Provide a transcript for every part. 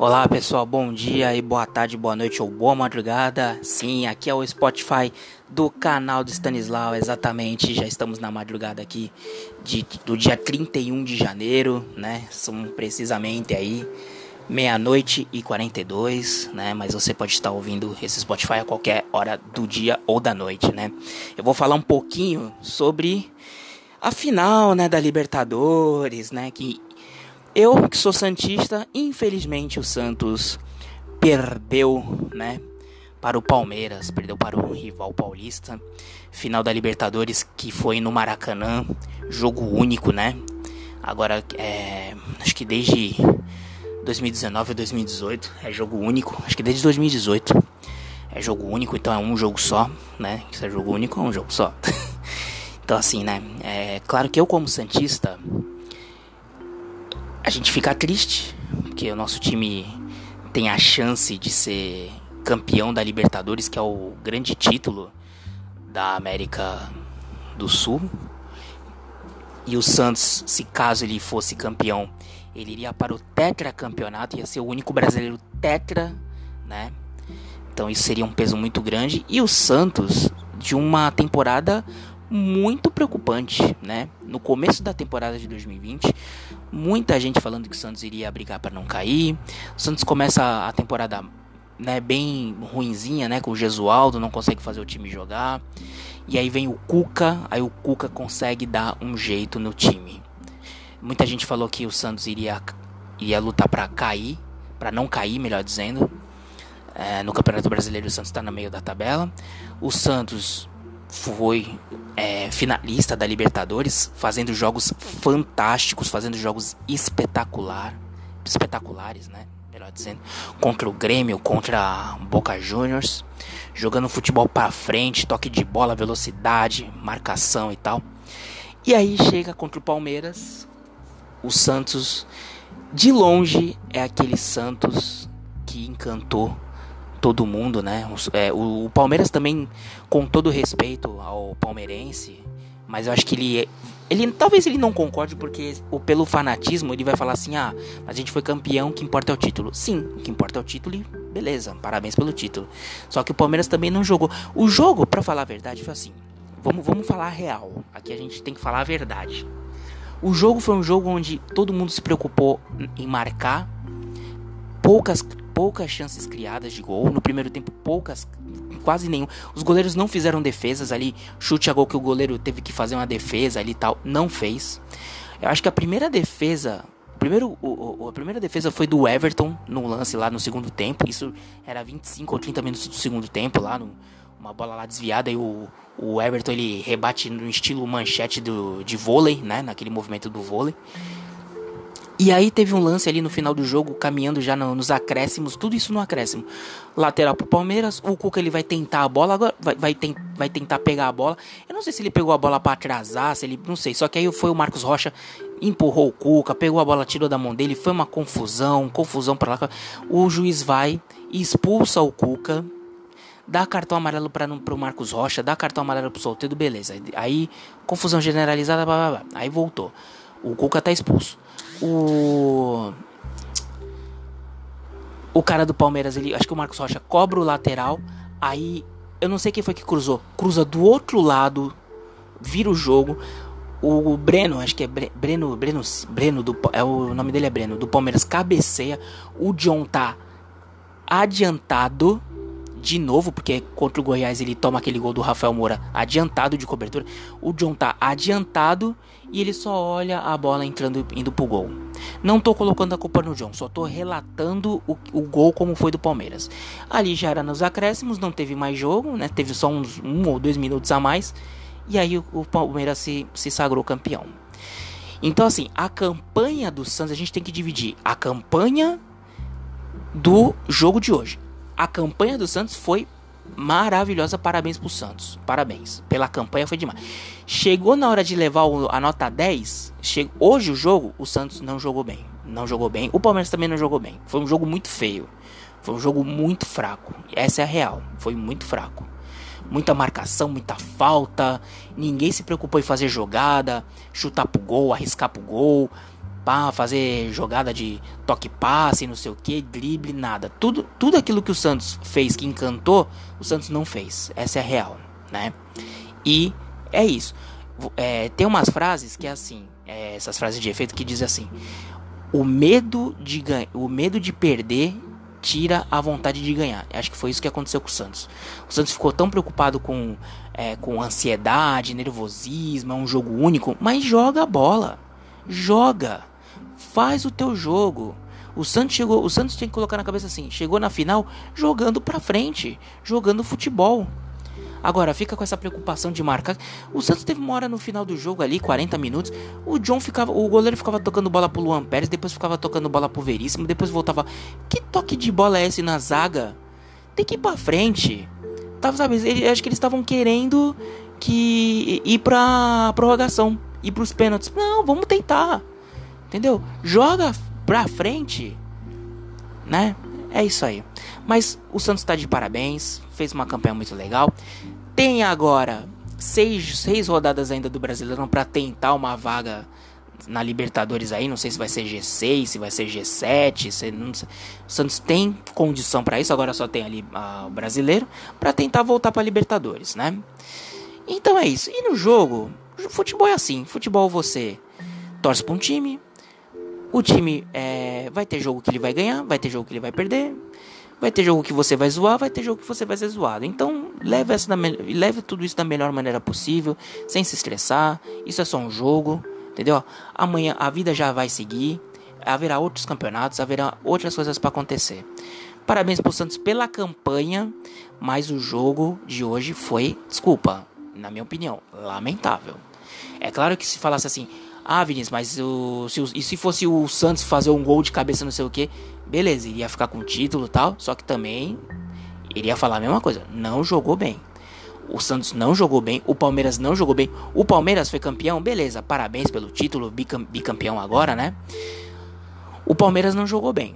Olá pessoal, bom dia e boa tarde, boa noite ou boa madrugada. Sim, aqui é o Spotify do canal do Stanislau, exatamente. Já estamos na madrugada aqui de, do dia 31 de janeiro, né? São precisamente aí meia-noite e 42, né? Mas você pode estar ouvindo esse Spotify a qualquer hora do dia ou da noite, né? Eu vou falar um pouquinho sobre a final, né, da Libertadores, né, que eu, que sou Santista, infelizmente o Santos perdeu, né? Para o Palmeiras, perdeu para o rival paulista. Final da Libertadores que foi no Maracanã, jogo único, né? Agora, é, acho que desde 2019 ou 2018 é jogo único. Acho que desde 2018 é jogo único, então é um jogo só, né? Se é jogo único, é um jogo só. então, assim, né? É claro que eu, como Santista, a gente fica triste, porque o nosso time tem a chance de ser campeão da Libertadores, que é o grande título da América do Sul. E o Santos, se caso ele fosse campeão, ele iria para o tetracampeonato, ia ser o único brasileiro tetra, né? Então isso seria um peso muito grande. E o Santos, de uma temporada muito preocupante, né? No começo da temporada de 2020, muita gente falando que o Santos iria brigar para não cair. O Santos começa a temporada, né, bem ruinzinha, né, com o Gesualdo, não consegue fazer o time jogar. E aí vem o Cuca, aí o Cuca consegue dar um jeito no time. Muita gente falou que o Santos iria iria lutar para cair, para não cair, melhor dizendo. É, no Campeonato Brasileiro o Santos está no meio da tabela. O Santos foi é, finalista da Libertadores, fazendo jogos fantásticos, fazendo jogos espetacular, espetaculares, né? Melhor dizendo, contra o Grêmio, contra Boca Juniors, jogando futebol para frente, toque de bola, velocidade, marcação e tal. E aí chega contra o Palmeiras, o Santos, de longe é aquele Santos que encantou todo mundo, né? É, o, o, Palmeiras também, com todo respeito ao palmeirense, mas eu acho que ele, ele talvez ele não concorde porque o, pelo fanatismo ele vai falar assim, ah, a gente foi campeão, o que importa é o título. Sim, o que importa é o título e beleza, parabéns pelo título. Só que o Palmeiras também não jogou. O jogo, para falar a verdade, foi assim. Vamos, vamos falar a real. Aqui a gente tem que falar a verdade. O jogo foi um jogo onde todo mundo se preocupou em marcar poucas poucas chances criadas de gol. No primeiro tempo, poucas, quase nenhum. Os goleiros não fizeram defesas ali. Chute a gol que o goleiro teve que fazer uma defesa ali e tal. Não fez. Eu acho que a primeira defesa. Primeiro, o, o, a primeira defesa foi do Everton no lance lá no segundo tempo. Isso era 25 ou 30 minutos do segundo tempo lá. No, uma bola lá desviada e o, o Everton ele rebate no estilo manchete do, de vôlei, né? Naquele movimento do vôlei. E aí teve um lance ali no final do jogo, caminhando já no, nos acréscimos, tudo isso no acréscimo. Lateral pro Palmeiras, o Cuca ele vai tentar a bola, agora vai, vai, tem, vai tentar pegar a bola. Eu não sei se ele pegou a bola para atrasar, se ele. Não sei. Só que aí foi o Marcos Rocha, empurrou o Cuca, pegou a bola, tirou da mão dele, foi uma confusão, confusão para lá. O juiz vai expulsa o Cuca. Dá cartão amarelo para pro Marcos Rocha, dá cartão amarelo pro Solteiro, beleza. Aí, confusão generalizada, blá, blá, blá. aí voltou. O Cuca tá expulso. O. O cara do Palmeiras, ele, acho que o Marcos Rocha cobra o lateral. Aí, eu não sei quem foi que cruzou. Cruza do outro lado, vira o jogo. O Breno, acho que é Breno, Breno, Breno do, é o nome dele é Breno, do Palmeiras cabeceia. O John tá adiantado de novo, porque contra o Goiás ele toma aquele gol do Rafael Moura adiantado de cobertura. O John tá adiantado e ele só olha a bola entrando indo pro gol. Não tô colocando a culpa no John, só tô relatando o, o gol como foi do Palmeiras. Ali já era nos acréscimos, não teve mais jogo, né? Teve só uns um ou dois minutos a mais. E aí o, o Palmeiras se, se sagrou campeão. Então, assim, a campanha do Santos, a gente tem que dividir a campanha do jogo de hoje a campanha do Santos foi maravilhosa. Parabéns pro Santos. Parabéns. Pela campanha foi demais. Chegou na hora de levar a nota 10. Che... Hoje o jogo, o Santos não jogou bem. Não jogou bem. O Palmeiras também não jogou bem. Foi um jogo muito feio. Foi um jogo muito fraco. Essa é a real. Foi muito fraco. Muita marcação, muita falta. Ninguém se preocupou em fazer jogada, chutar pro gol, arriscar pro gol pá, fazer jogada de toque passe, não sei o que, drible, nada. Tudo, tudo aquilo que o Santos fez que encantou, o Santos não fez. Essa é a real, né? E é isso. É, tem umas frases que é assim, é, essas frases de efeito que dizem assim: o medo de o medo de perder tira a vontade de ganhar. Acho que foi isso que aconteceu com o Santos. O Santos ficou tão preocupado com, é, com ansiedade, nervosismo, é um jogo único, mas joga a bola. Joga. Faz o teu jogo. O Santos chegou, o Santos tem que colocar na cabeça assim, chegou na final jogando para frente, jogando futebol. Agora, fica com essa preocupação de marcar. O Santos teve uma hora no final do jogo ali, 40 minutos. O John ficava. O goleiro ficava tocando bola pro Luan Pérez, depois ficava tocando bola pro Veríssimo, depois voltava. Que toque de bola é esse na zaga? Tem que ir pra frente. Tava, sabe, ele, acho que eles estavam querendo que ir pra prorrogação, ir pros pênaltis. Não, vamos tentar. Entendeu? Joga pra frente. Né? É isso aí. Mas o Santos está de parabéns, fez uma campanha muito legal. Tem agora seis, seis rodadas ainda do Brasileirão para tentar uma vaga na Libertadores aí. Não sei se vai ser G6, se vai ser G7. Se não. O Santos tem condição para isso. Agora só tem ali uh, o brasileiro para tentar voltar para Libertadores, né? Então é isso. E no jogo, futebol é assim. Futebol você torce para um time. O time é, vai ter jogo que ele vai ganhar, vai ter jogo que ele vai perder. Vai ter jogo que você vai zoar, vai ter jogo que você vai ser zoado. Então, leve, essa leve tudo isso da melhor maneira possível, sem se estressar. Isso é só um jogo, entendeu? Amanhã a vida já vai seguir. Haverá outros campeonatos, haverá outras coisas para acontecer. Parabéns pro Santos pela campanha, mas o jogo de hoje foi, desculpa, na minha opinião, lamentável. É claro que se falasse assim, ah, Vinícius, mas o, se, e se fosse o Santos fazer um gol de cabeça, não sei o que, beleza, iria ficar com o título e tal. Só que também iria falar a mesma coisa. Não jogou bem. O Santos não jogou bem, o Palmeiras não jogou bem. O Palmeiras foi campeão, beleza, parabéns pelo título, bicampeão agora, né? O Palmeiras não jogou bem,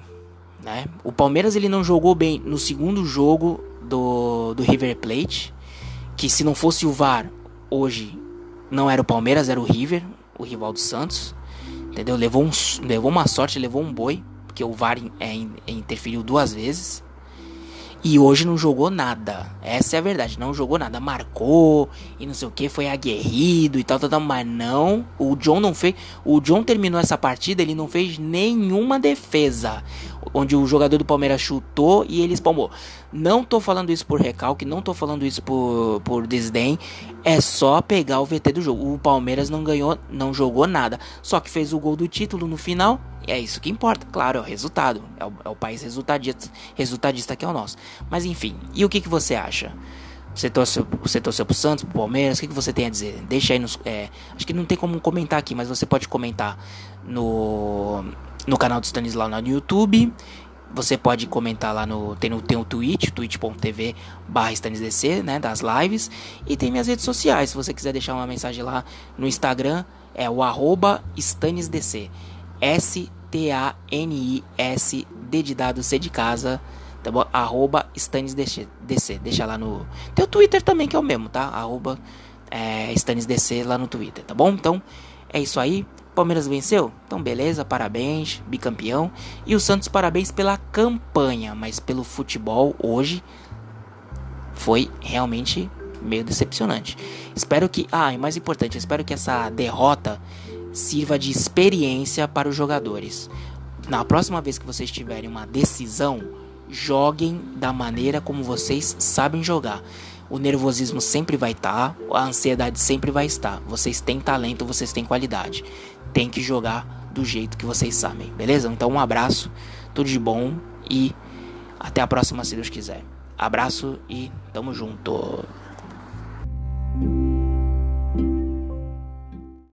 né? O Palmeiras ele não jogou bem no segundo jogo do, do River Plate, que se não fosse o VAR hoje não era o Palmeiras, era o River o rival do Santos. Entendeu? Levou, um, levou uma sorte, levou um boi, porque o VAR é, interferiu duas vezes. E hoje não jogou nada. Essa é a verdade. Não jogou nada. Marcou e não sei o que. Foi aguerrido e tal, tal, tal. Mas não. O John não fez. O John terminou essa partida. Ele não fez nenhuma defesa. Onde o jogador do Palmeiras chutou e ele espalmou. Não tô falando isso por recalque. Não tô falando isso por, por desdém. É só pegar o VT do jogo. O Palmeiras não ganhou. Não jogou nada. Só que fez o gol do título no final. E é isso que importa, claro, é o resultado. É o, é o país resultadista, resultadista que é o nosso. Mas enfim, e o que, que você acha? Você torceu, você torceu pro Santos, pro Palmeiras? O que, que você tem a dizer? Deixa aí nos. É, acho que não tem como comentar aqui, mas você pode comentar no, no canal do Stanislau no YouTube. Você pode comentar lá no. Tem, no, tem o Twitch, twitch.tv barra né? Das lives. E tem minhas redes sociais. Se você quiser deixar uma mensagem lá no Instagram, é o arroba StanisDC. S-T-A-N-I-S, D de dado, C de casa, tá bom? Arroba StanisDC. Deixa lá no. Tem o Twitter também, que é o mesmo, tá? Arroba é, StanisDC lá no Twitter, tá bom? Então, é isso aí. Palmeiras venceu? Então, beleza, parabéns, bicampeão. E o Santos, parabéns pela campanha, mas pelo futebol hoje foi realmente meio decepcionante. Espero que. Ah, e mais importante, espero que essa derrota sirva de experiência para os jogadores. Na próxima vez que vocês tiverem uma decisão, joguem da maneira como vocês sabem jogar. O nervosismo sempre vai estar, tá, a ansiedade sempre vai estar. Vocês têm talento, vocês têm qualidade. Tem que jogar do jeito que vocês sabem, beleza? Então um abraço, tudo de bom e até a próxima se Deus quiser. Abraço e tamo junto.